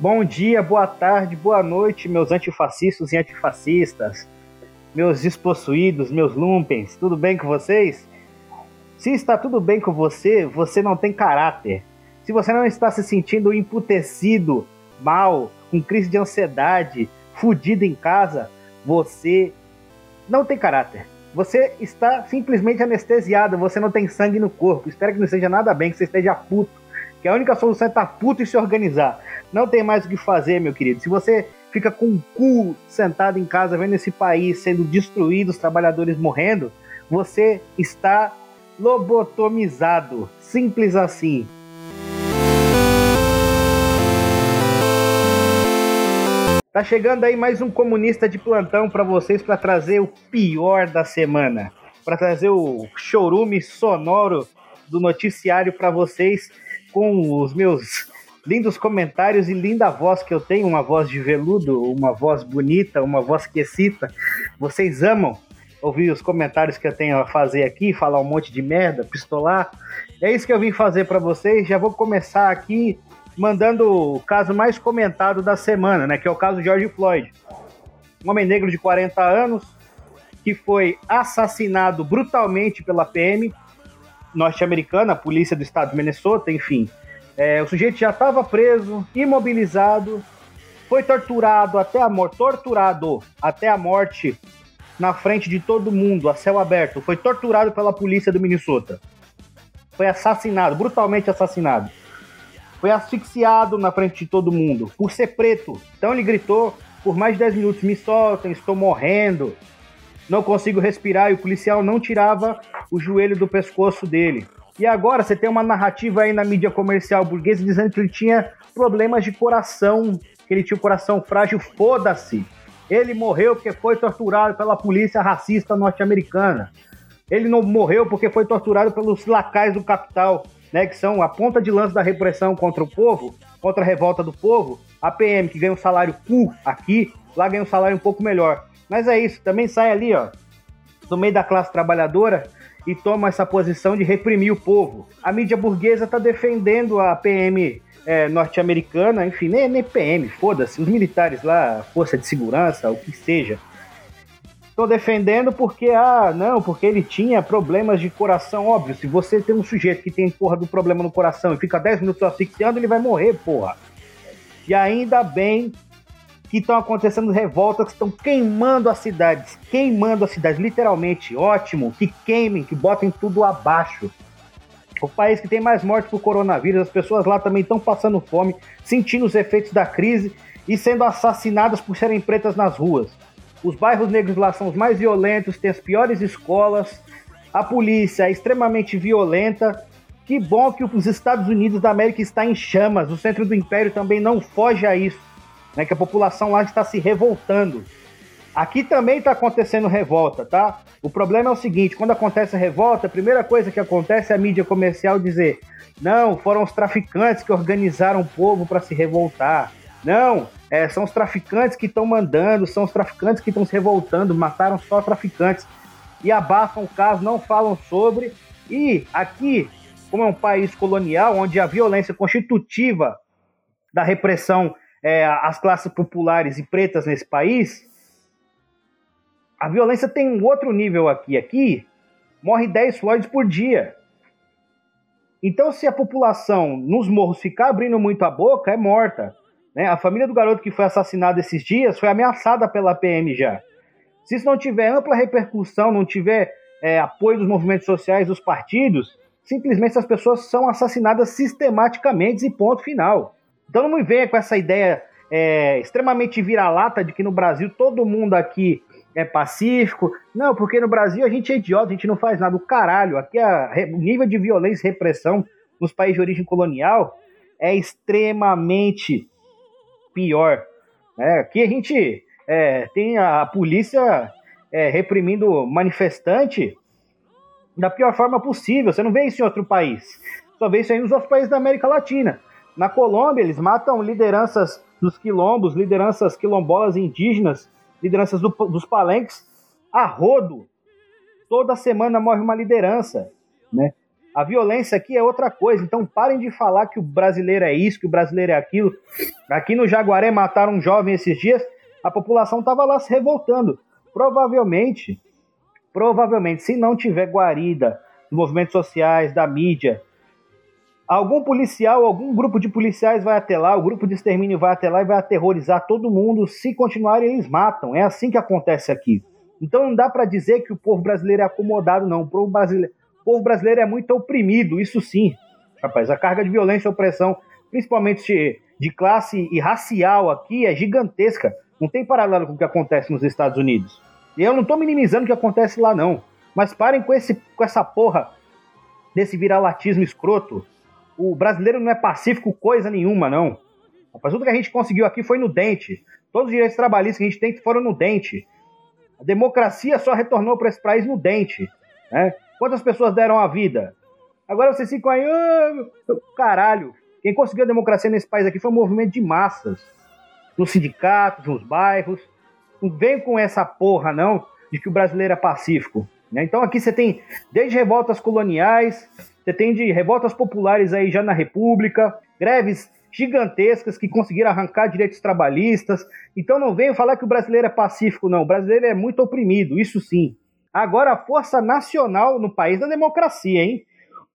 Bom dia, boa tarde, boa noite, meus antifascistas e antifascistas, meus despossuídos, meus lumpens, tudo bem com vocês? Se está tudo bem com você, você não tem caráter. Se você não está se sentindo emputecido, mal, com crise de ansiedade, fudido em casa, você não tem caráter. Você está simplesmente anestesiado, você não tem sangue no corpo. Espero que não seja nada bem, que você esteja puto. Que a única solução é estar tá puto e se organizar. Não tem mais o que fazer, meu querido. Se você fica com o cu sentado em casa vendo esse país sendo destruído, os trabalhadores morrendo, você está lobotomizado. Simples assim. Tá chegando aí mais um comunista de plantão para vocês para trazer o pior da semana, para trazer o chorume sonoro do noticiário para vocês com os meus lindos comentários e linda voz que eu tenho, uma voz de veludo, uma voz bonita, uma voz que excita. Vocês amam ouvir os comentários que eu tenho a fazer aqui, falar um monte de merda, pistolar. É isso que eu vim fazer para vocês. Já vou começar aqui mandando o caso mais comentado da semana, né? Que é o caso George Floyd. Um homem negro de 40 anos que foi assassinado brutalmente pela PM norte-americana, a polícia do estado de Minnesota, enfim. É, o sujeito já estava preso, imobilizado, foi torturado até a morte, torturado até a morte na frente de todo mundo, a céu aberto. Foi torturado pela polícia do Minnesota. Foi assassinado, brutalmente assassinado foi asfixiado na frente de todo mundo por ser preto. Então ele gritou por mais de 10 minutos: Me soltem, estou morrendo, não consigo respirar. E o policial não tirava o joelho do pescoço dele. E agora você tem uma narrativa aí na mídia comercial burguesa dizendo que ele tinha problemas de coração, que ele tinha o coração frágil. Foda-se! Ele morreu porque foi torturado pela polícia racista norte-americana. Ele não morreu porque foi torturado pelos lacais do capital né, que são a ponta de lança da repressão contra o povo, contra a revolta do povo, a PM, que ganha um salário cu aqui, lá ganha um salário um pouco melhor. Mas é isso, também sai ali, ó, do meio da classe trabalhadora e toma essa posição de reprimir o povo. A mídia burguesa está defendendo a PM é, norte-americana, enfim, nem, nem PM, foda-se, os militares lá, força de segurança, o que seja, Tô defendendo porque, ah, não, porque ele tinha problemas de coração, óbvio. Se você tem um sujeito que tem porra do problema no coração e fica 10 minutos asfixiando, ele vai morrer, porra. E ainda bem que estão acontecendo revoltas que estão queimando as cidades, queimando as cidades, literalmente. Ótimo, que queimem, que botem tudo abaixo. O país que tem mais mortes por coronavírus, as pessoas lá também estão passando fome, sentindo os efeitos da crise e sendo assassinadas por serem pretas nas ruas. Os bairros negros lá são os mais violentos, têm as piores escolas, a polícia é extremamente violenta. Que bom que os Estados Unidos da América está em chamas. O centro do império também não foge a isso, né? Que a população lá está se revoltando. Aqui também está acontecendo revolta, tá? O problema é o seguinte: quando acontece a revolta, a primeira coisa que acontece é a mídia comercial dizer: não, foram os traficantes que organizaram o povo para se revoltar. Não, é, são os traficantes que estão mandando, são os traficantes que estão se revoltando, mataram só traficantes e abafam o caso, não falam sobre. E aqui, como é um país colonial, onde a violência constitutiva da repressão é, às classes populares e pretas nesse país, a violência tem um outro nível aqui. Aqui morre 10 Floyds por dia. Então, se a população nos morros ficar abrindo muito a boca, é morta. Né? A família do garoto que foi assassinado esses dias foi ameaçada pela PM já. Se isso não tiver ampla repercussão, não tiver é, apoio dos movimentos sociais, dos partidos, simplesmente essas pessoas são assassinadas sistematicamente e ponto final. Então não me venha com essa ideia é, extremamente vira-lata de que no Brasil todo mundo aqui é pacífico. Não, porque no Brasil a gente é idiota, a gente não faz nada. O caralho, aqui a, o nível de violência e repressão nos países de origem colonial é extremamente pior. Né? Aqui a gente é, tem a polícia é, reprimindo manifestante da pior forma possível. Você não vê isso em outro país. Só vê isso aí nos outros países da América Latina. Na Colômbia, eles matam lideranças dos quilombos, lideranças quilombolas indígenas, lideranças do, dos palenques a rodo. Toda semana morre uma liderança, né? A violência aqui é outra coisa. Então parem de falar que o brasileiro é isso, que o brasileiro é aquilo. Aqui no Jaguaré mataram um jovem esses dias, a população estava lá se revoltando. Provavelmente, provavelmente, se não tiver guarida dos movimentos sociais, da mídia, algum policial, algum grupo de policiais vai até lá, o grupo de extermínio vai até lá e vai aterrorizar todo mundo. Se continuarem, eles matam. É assim que acontece aqui. Então não dá para dizer que o povo brasileiro é acomodado, não. O povo brasileiro, o povo brasileiro é muito oprimido, isso sim. Rapaz, a carga de violência e opressão, principalmente de, classe e racial aqui, é gigantesca. Não tem paralelo com o que acontece nos Estados Unidos. E eu não estou minimizando o que acontece lá, não. Mas parem com, esse, com essa porra desse viralatismo escroto. O brasileiro não é pacífico coisa nenhuma, não. Rapaz, tudo que a gente conseguiu aqui foi no dente. Todos os direitos trabalhistas que a gente tem foram no dente. A democracia só retornou para esse país no dente. Né? Quantas pessoas deram a vida? Agora vocês ficam aí, oh, caralho. Quem conseguiu a democracia nesse país aqui foi um movimento de massas. Nos sindicatos, nos bairros. Não vem com essa porra, não, de que o brasileiro é pacífico. Né? Então aqui você tem desde revoltas coloniais, você tem de revoltas populares aí já na República, greves gigantescas que conseguiram arrancar direitos trabalhistas. Então não venham falar que o brasileiro é pacífico, não. O brasileiro é muito oprimido, isso sim. Agora, a força nacional no país da democracia, hein?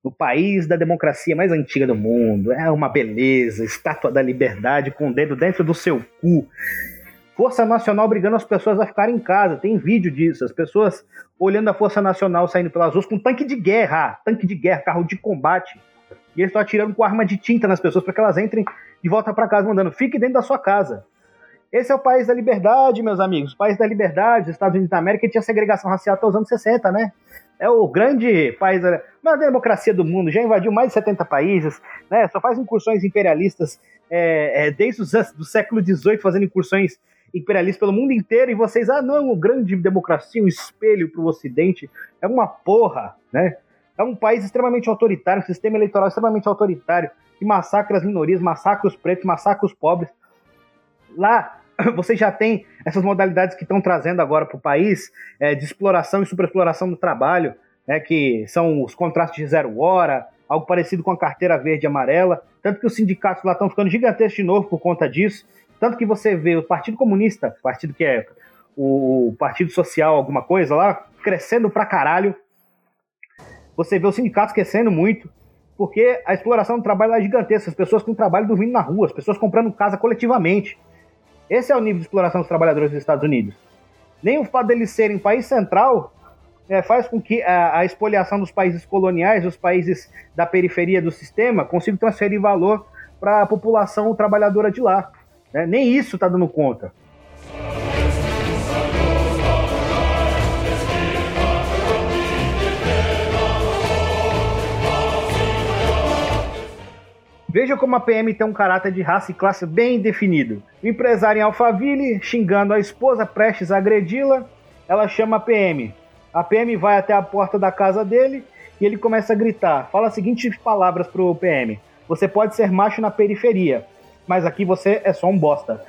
No país da democracia mais antiga do mundo. É uma beleza, estátua da liberdade com o dedo dentro do seu cu. Força Nacional brigando as pessoas a ficarem em casa. Tem vídeo disso. As pessoas olhando a Força Nacional saindo pelas ruas com tanque de guerra, tanque de guerra, carro de combate e eles estão atirando com arma de tinta nas pessoas para que elas entrem de volta para casa mandando, fique dentro da sua casa. Esse é o país da liberdade, meus amigos. O país da liberdade, os Estados Unidos da América tinha segregação racial até os anos 60, né? É o grande país da maior democracia do mundo, já invadiu mais de 70 países, né? Só faz incursões imperialistas é, é, desde do século XVIII, fazendo incursões imperialistas pelo mundo inteiro, e vocês, ah, não, o grande democracia, um espelho para o Ocidente, é uma porra, né? É um país extremamente autoritário, um sistema eleitoral extremamente autoritário, que massacra as minorias, massacra os pretos, massacra os pobres. Lá você já tem essas modalidades que estão trazendo agora para o país é, de exploração e superexploração do trabalho, né, que são os contratos de zero hora, algo parecido com a carteira verde e amarela. Tanto que os sindicatos lá estão ficando gigantescos de novo por conta disso. Tanto que você vê o Partido Comunista, partido que é o Partido Social, alguma coisa lá, crescendo pra caralho você vê os sindicatos crescendo muito, porque a exploração do trabalho é gigantesca, as pessoas com trabalho dormindo na rua, as pessoas comprando casa coletivamente. Esse é o nível de exploração dos trabalhadores dos Estados Unidos. Nem o fato deles serem país central é, faz com que a, a expoliação dos países coloniais, os países da periferia do sistema, consigam transferir valor para a população trabalhadora de lá. Né? Nem isso está dando conta. Veja como a PM tem um caráter de raça e classe bem definido. O empresário em Alphaville, xingando a esposa, prestes a agredi-la, ela chama a PM. A PM vai até a porta da casa dele e ele começa a gritar. Fala as seguintes palavras pro PM: Você pode ser macho na periferia, mas aqui você é só um bosta.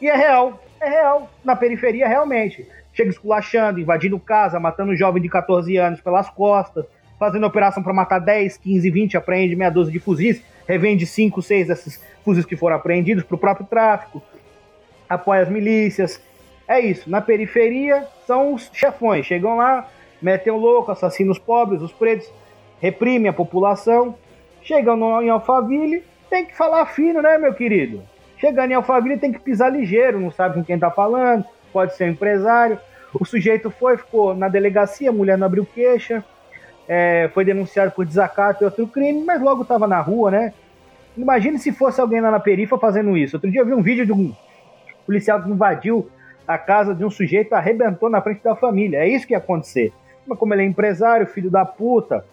E é real, é real. Na periferia, realmente. Chega esculachando, invadindo casa, matando um jovem de 14 anos pelas costas, fazendo operação para matar 10, 15, 20, apreende meia dúzia de fuzis revende 5, 6 desses fuzis que foram apreendidos para o próprio tráfico, apoia as milícias. É isso. Na periferia são os chefões. Chegam lá, metem o louco, assassinam os pobres, os pretos, reprimem a população. Chegam no, em Alphaville, tem que falar fino, né, meu querido? Chegando em Alphaville tem que pisar ligeiro, não sabe com quem tá falando, pode ser um empresário. O sujeito foi, ficou na delegacia, a mulher não abriu queixa, é, foi denunciado por desacato e outro crime, mas logo estava na rua, né? Imagine se fosse alguém lá na perifa fazendo isso. Outro dia eu vi um vídeo de um policial que invadiu a casa de um sujeito arrebentou na frente da família. É isso que ia acontecer. Mas como ele é empresário, filho da puta,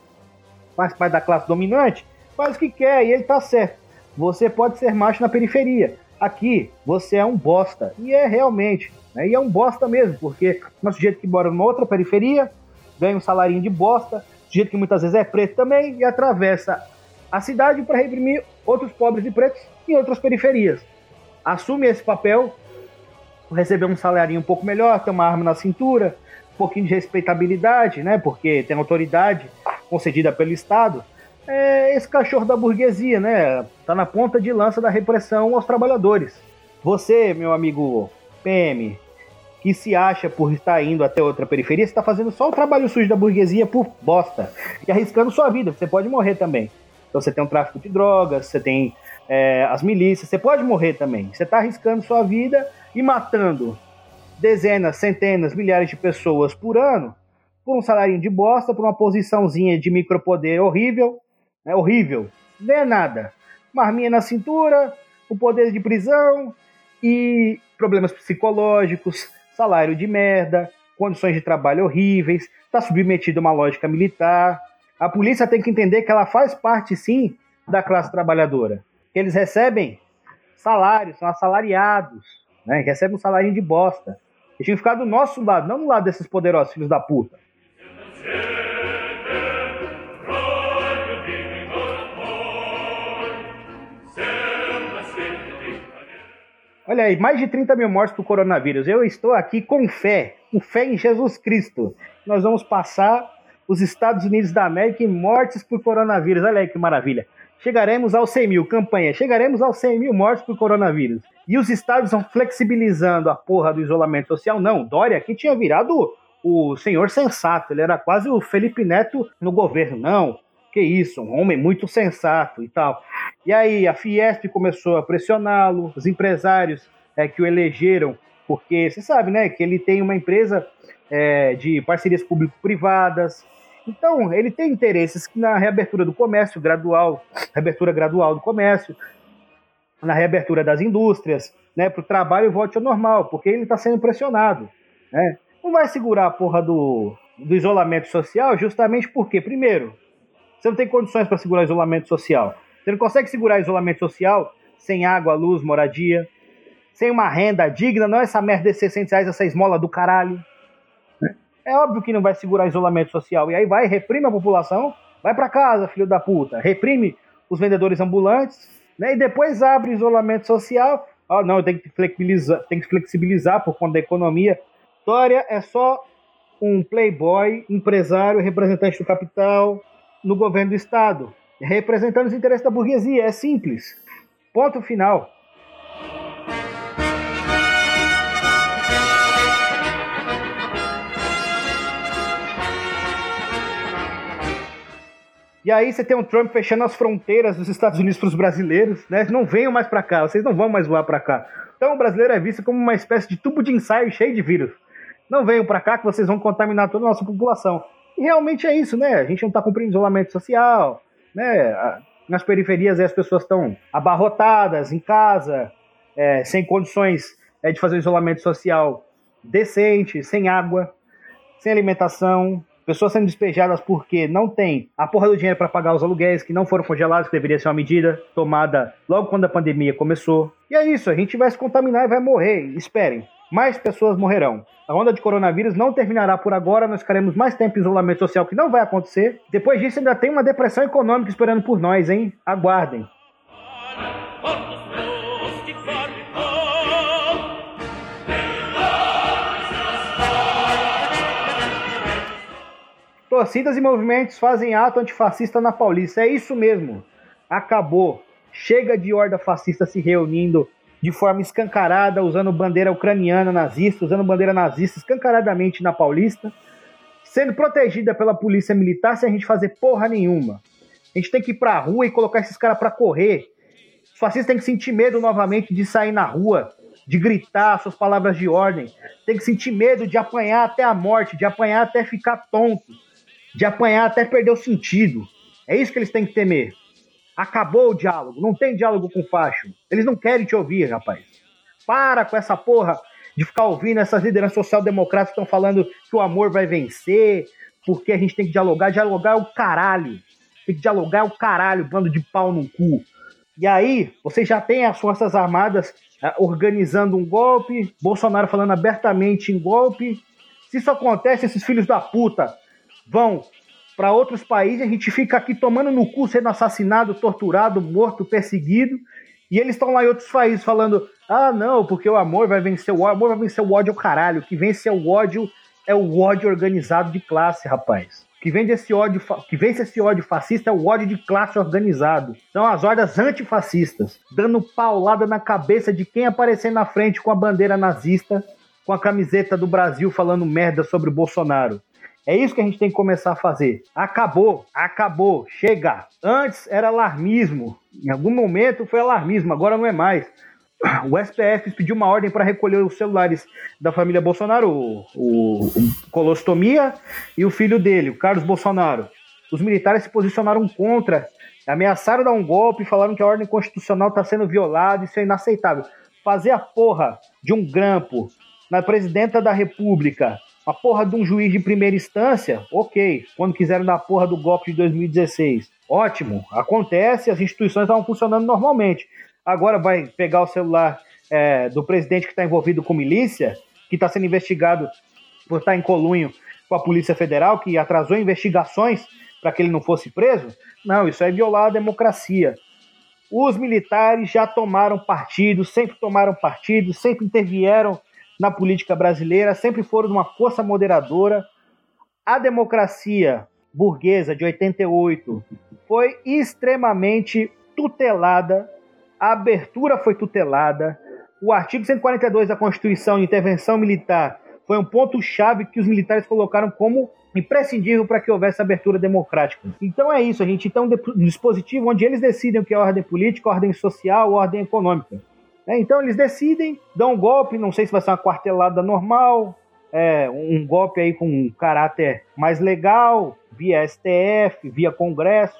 faz parte da classe dominante, faz o que quer e ele tá certo. Você pode ser macho na periferia. Aqui, você é um bosta. E é realmente. Né? E é um bosta mesmo, porque um sujeito que mora numa outra periferia, ganha um salarinho de bosta, sujeito que muitas vezes é preto também, e atravessa a cidade para reprimir outros pobres e pretos em outras periferias. Assume esse papel, receber um salarinho um pouco melhor, ter uma arma na cintura, um pouquinho de respeitabilidade, né? Porque tem autoridade concedida pelo Estado, é esse cachorro da burguesia, né? Tá na ponta de lança da repressão aos trabalhadores. Você, meu amigo PM, que se acha por estar indo até outra periferia, está fazendo só o trabalho sujo da burguesia por bosta e arriscando sua vida. Você pode morrer também. Então você tem um tráfico de drogas, você tem é, as milícias, você pode morrer também. Você está arriscando sua vida e matando dezenas, centenas, milhares de pessoas por ano por um salário de bosta, por uma posiçãozinha de micropoder horrível, né, horrível, não é nada. Marminha na cintura, o poder de prisão e problemas psicológicos, salário de merda, condições de trabalho horríveis, está submetido a uma lógica militar. A polícia tem que entender que ela faz parte, sim, da classe trabalhadora. Eles recebem salários, são assalariados, né? recebem um salário de bosta. Eles tinham que ficar do nosso lado, não do lado desses poderosos filhos da puta. Olha aí, mais de 30 mil mortes por coronavírus. Eu estou aqui com fé, com fé em Jesus Cristo. Nós vamos passar os Estados Unidos da América em mortes por coronavírus. Olha aí que maravilha. Chegaremos aos 100 mil, campanha. Chegaremos aos 100 mil mortes por coronavírus. E os estados vão flexibilizando a porra do isolamento social. Não, Dória aqui tinha virado o senhor sensato. Ele era quase o Felipe Neto no governo. Não, que isso, um homem muito sensato e tal. E aí a Fiesp começou a pressioná-lo, os empresários é, que o elegeram, porque você sabe, né, que ele tem uma empresa é, de parcerias público-privadas. Então, ele tem interesses na reabertura do comércio gradual, reabertura gradual do comércio, na reabertura das indústrias, né, para o trabalho volte ao normal, porque ele está sendo pressionado. Né? Não vai segurar a porra do, do isolamento social justamente porque, primeiro, você não tem condições para segurar isolamento social. Você não consegue segurar isolamento social sem água, luz, moradia, sem uma renda digna, não é essa merda de 600 reais, essa esmola do caralho. É óbvio que não vai segurar isolamento social. E aí vai, reprime a população, vai para casa, filho da puta, reprime os vendedores ambulantes, né? E depois abre isolamento social. Ah, não, tem que flexibilizar, tem que flexibilizar por conta da economia. Dória é só um playboy, empresário, representante do capital no governo do estado representando os interesses da burguesia. É simples. Ponto final. E aí você tem um Trump fechando as fronteiras dos Estados Unidos para os brasileiros, né? Não venham mais para cá, vocês não vão mais voar para cá. Então o brasileiro é visto como uma espécie de tubo de ensaio cheio de vírus. Não venham para cá que vocês vão contaminar toda a nossa população. E realmente é isso, né? A gente não está cumprindo isolamento social, né? Nas periferias as pessoas estão abarrotadas em casa, é, sem condições é, de fazer um isolamento social decente, sem água, sem alimentação, pessoas sendo despejadas porque não tem a porra do dinheiro para pagar os aluguéis que não foram congelados, que deveria ser uma medida tomada logo quando a pandemia começou. E é isso, a gente vai se contaminar e vai morrer. Esperem, mais pessoas morrerão. A onda de coronavírus não terminará por agora, nós ficaremos mais tempo em isolamento social, que não vai acontecer. Depois disso, ainda tem uma depressão econômica esperando por nós, hein? Aguardem. Torcidas e movimentos fazem ato antifascista na Paulista. É isso mesmo. Acabou. Chega de horda fascista se reunindo de forma escancarada, usando bandeira ucraniana nazista, usando bandeira nazista escancaradamente na Paulista, sendo protegida pela polícia militar sem a gente fazer porra nenhuma. A gente tem que ir pra rua e colocar esses caras para correr. Os fascistas têm que sentir medo novamente de sair na rua, de gritar suas palavras de ordem. Tem que sentir medo de apanhar até a morte, de apanhar até ficar tonto, de apanhar até perder o sentido. É isso que eles têm que temer. Acabou o diálogo, não tem diálogo com o facho. Eles não querem te ouvir, rapaz. Para com essa porra de ficar ouvindo essas lideranças social-democratas que estão falando que o amor vai vencer, porque a gente tem que dialogar. Dialogar é o caralho. Tem que dialogar é o caralho, bando de pau no cu. E aí, você já tem as Forças Armadas uh, organizando um golpe, Bolsonaro falando abertamente em golpe. Se isso acontece, esses filhos da puta vão para outros países, a gente fica aqui tomando no cu, sendo assassinado, torturado, morto, perseguido, e eles estão lá em outros países falando: ah, não, porque o amor vai vencer o ódio, o amor vai vencer o ódio, caralho, o que vence é o ódio, é o ódio organizado de classe, rapaz. que vende esse ódio, que vence esse ódio fascista é o ódio de classe organizado. São as hordas antifascistas, dando paulada na cabeça de quem aparecer na frente com a bandeira nazista, com a camiseta do Brasil falando merda sobre o Bolsonaro. É isso que a gente tem que começar a fazer. Acabou, acabou, chega. Antes era alarmismo. Em algum momento foi alarmismo, agora não é mais. O STF pediu uma ordem para recolher os celulares da família Bolsonaro, o, o, o Colostomia e o filho dele, o Carlos Bolsonaro. Os militares se posicionaram contra, ameaçaram dar um golpe, falaram que a ordem constitucional está sendo violada, isso é inaceitável. Fazer a porra de um grampo na presidenta da República a porra de um juiz de primeira instância, ok. Quando quiseram dar a porra do golpe de 2016, ótimo. Acontece, as instituições estavam funcionando normalmente. Agora vai pegar o celular é, do presidente que está envolvido com milícia, que está sendo investigado por estar em colunho com a Polícia Federal, que atrasou investigações para que ele não fosse preso? Não, isso é violar a democracia. Os militares já tomaram partido, sempre tomaram partido, sempre intervieram na política brasileira, sempre foram uma força moderadora. A democracia burguesa de 88 foi extremamente tutelada, a abertura foi tutelada, o artigo 142 da Constituição de intervenção militar foi um ponto-chave que os militares colocaram como imprescindível para que houvesse abertura democrática. Então é isso, a gente tem um dispositivo onde eles decidem o que é ordem política, ordem social, ordem econômica. É, então eles decidem, dão um golpe, não sei se vai ser uma quartelada normal, é, um golpe aí com um caráter mais legal, via STF, via Congresso.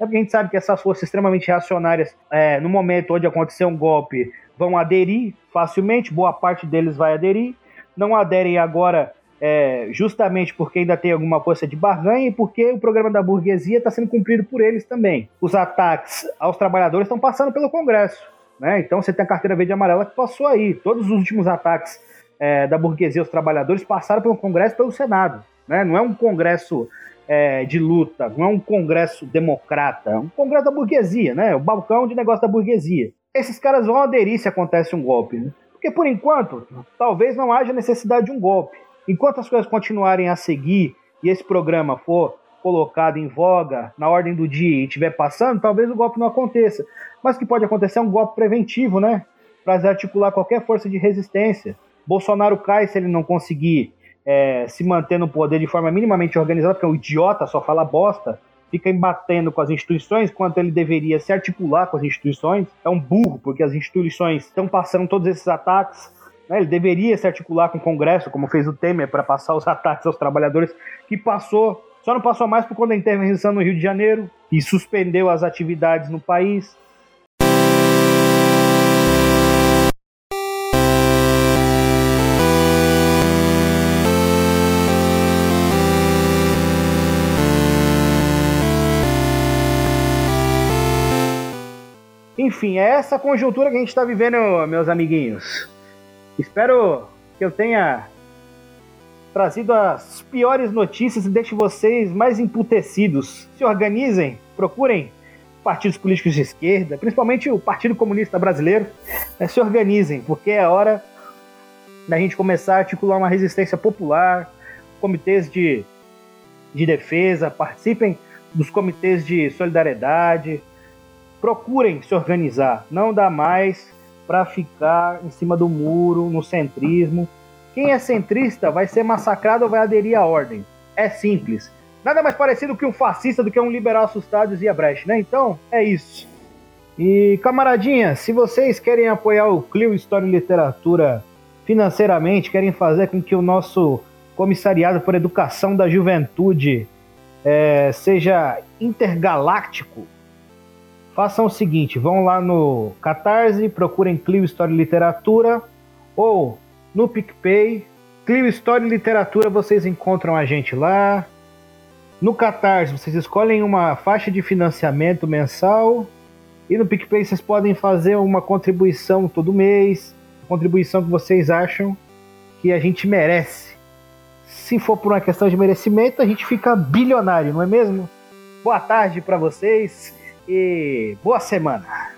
É porque a gente sabe que essas forças extremamente reacionárias, é, no momento onde acontecer um golpe, vão aderir facilmente, boa parte deles vai aderir. Não aderem agora é, justamente porque ainda tem alguma força de barganha e porque o programa da burguesia está sendo cumprido por eles também. Os ataques aos trabalhadores estão passando pelo Congresso. Né? Então você tem a carteira verde e amarela que passou aí. Todos os últimos ataques é, da burguesia aos trabalhadores passaram pelo Congresso e pelo Senado. Né? Não é um Congresso é, de luta, não é um Congresso democrata, é um Congresso da burguesia, né? o balcão de negócio da burguesia. Esses caras vão aderir se acontece um golpe. Né? Porque por enquanto, talvez não haja necessidade de um golpe. Enquanto as coisas continuarem a seguir e esse programa for colocado em voga na ordem do dia e estiver passando, talvez o golpe não aconteça. Mas o que pode acontecer é um golpe preventivo, né? Para desarticular qualquer força de resistência. Bolsonaro cai se ele não conseguir é, se manter no poder de forma minimamente organizada, porque o idiota só fala bosta, fica embatendo com as instituições, quanto ele deveria se articular com as instituições. É um burro, porque as instituições estão passando todos esses ataques. Né? Ele deveria se articular com o Congresso, como fez o Temer, para passar os ataques aos trabalhadores, que passou só não passou mais por conta da intervenção no Rio de Janeiro e suspendeu as atividades no país. Enfim, é essa conjuntura que a gente está vivendo, meus amiguinhos. Espero que eu tenha trazido as piores notícias e deixe vocês mais emputecidos. Se organizem, procurem partidos políticos de esquerda, principalmente o Partido Comunista Brasileiro, né, se organizem, porque é hora da gente começar a articular uma resistência popular, comitês de, de defesa, participem dos comitês de solidariedade, procurem se organizar, não dá mais para ficar em cima do muro, no centrismo. Quem é centrista vai ser massacrado ou vai aderir à ordem. É simples. Nada mais parecido que um fascista do que um liberal assustado e a brecha, né? Então, é isso. E, camaradinha, se vocês querem apoiar o Clio História e Literatura financeiramente, querem fazer com que o nosso comissariado por educação da juventude é, seja intergaláctico, façam o seguinte: vão lá no Catarse, procurem Clio História e Literatura, ou no PicPay. Clio História e Literatura, vocês encontram a gente lá. No Catarse, vocês escolhem uma faixa de financiamento mensal. E no PicPay, vocês podem fazer uma contribuição todo mês. Contribuição que vocês acham que a gente merece. Se for por uma questão de merecimento, a gente fica bilionário, não é mesmo? Boa tarde para vocês e boa semana.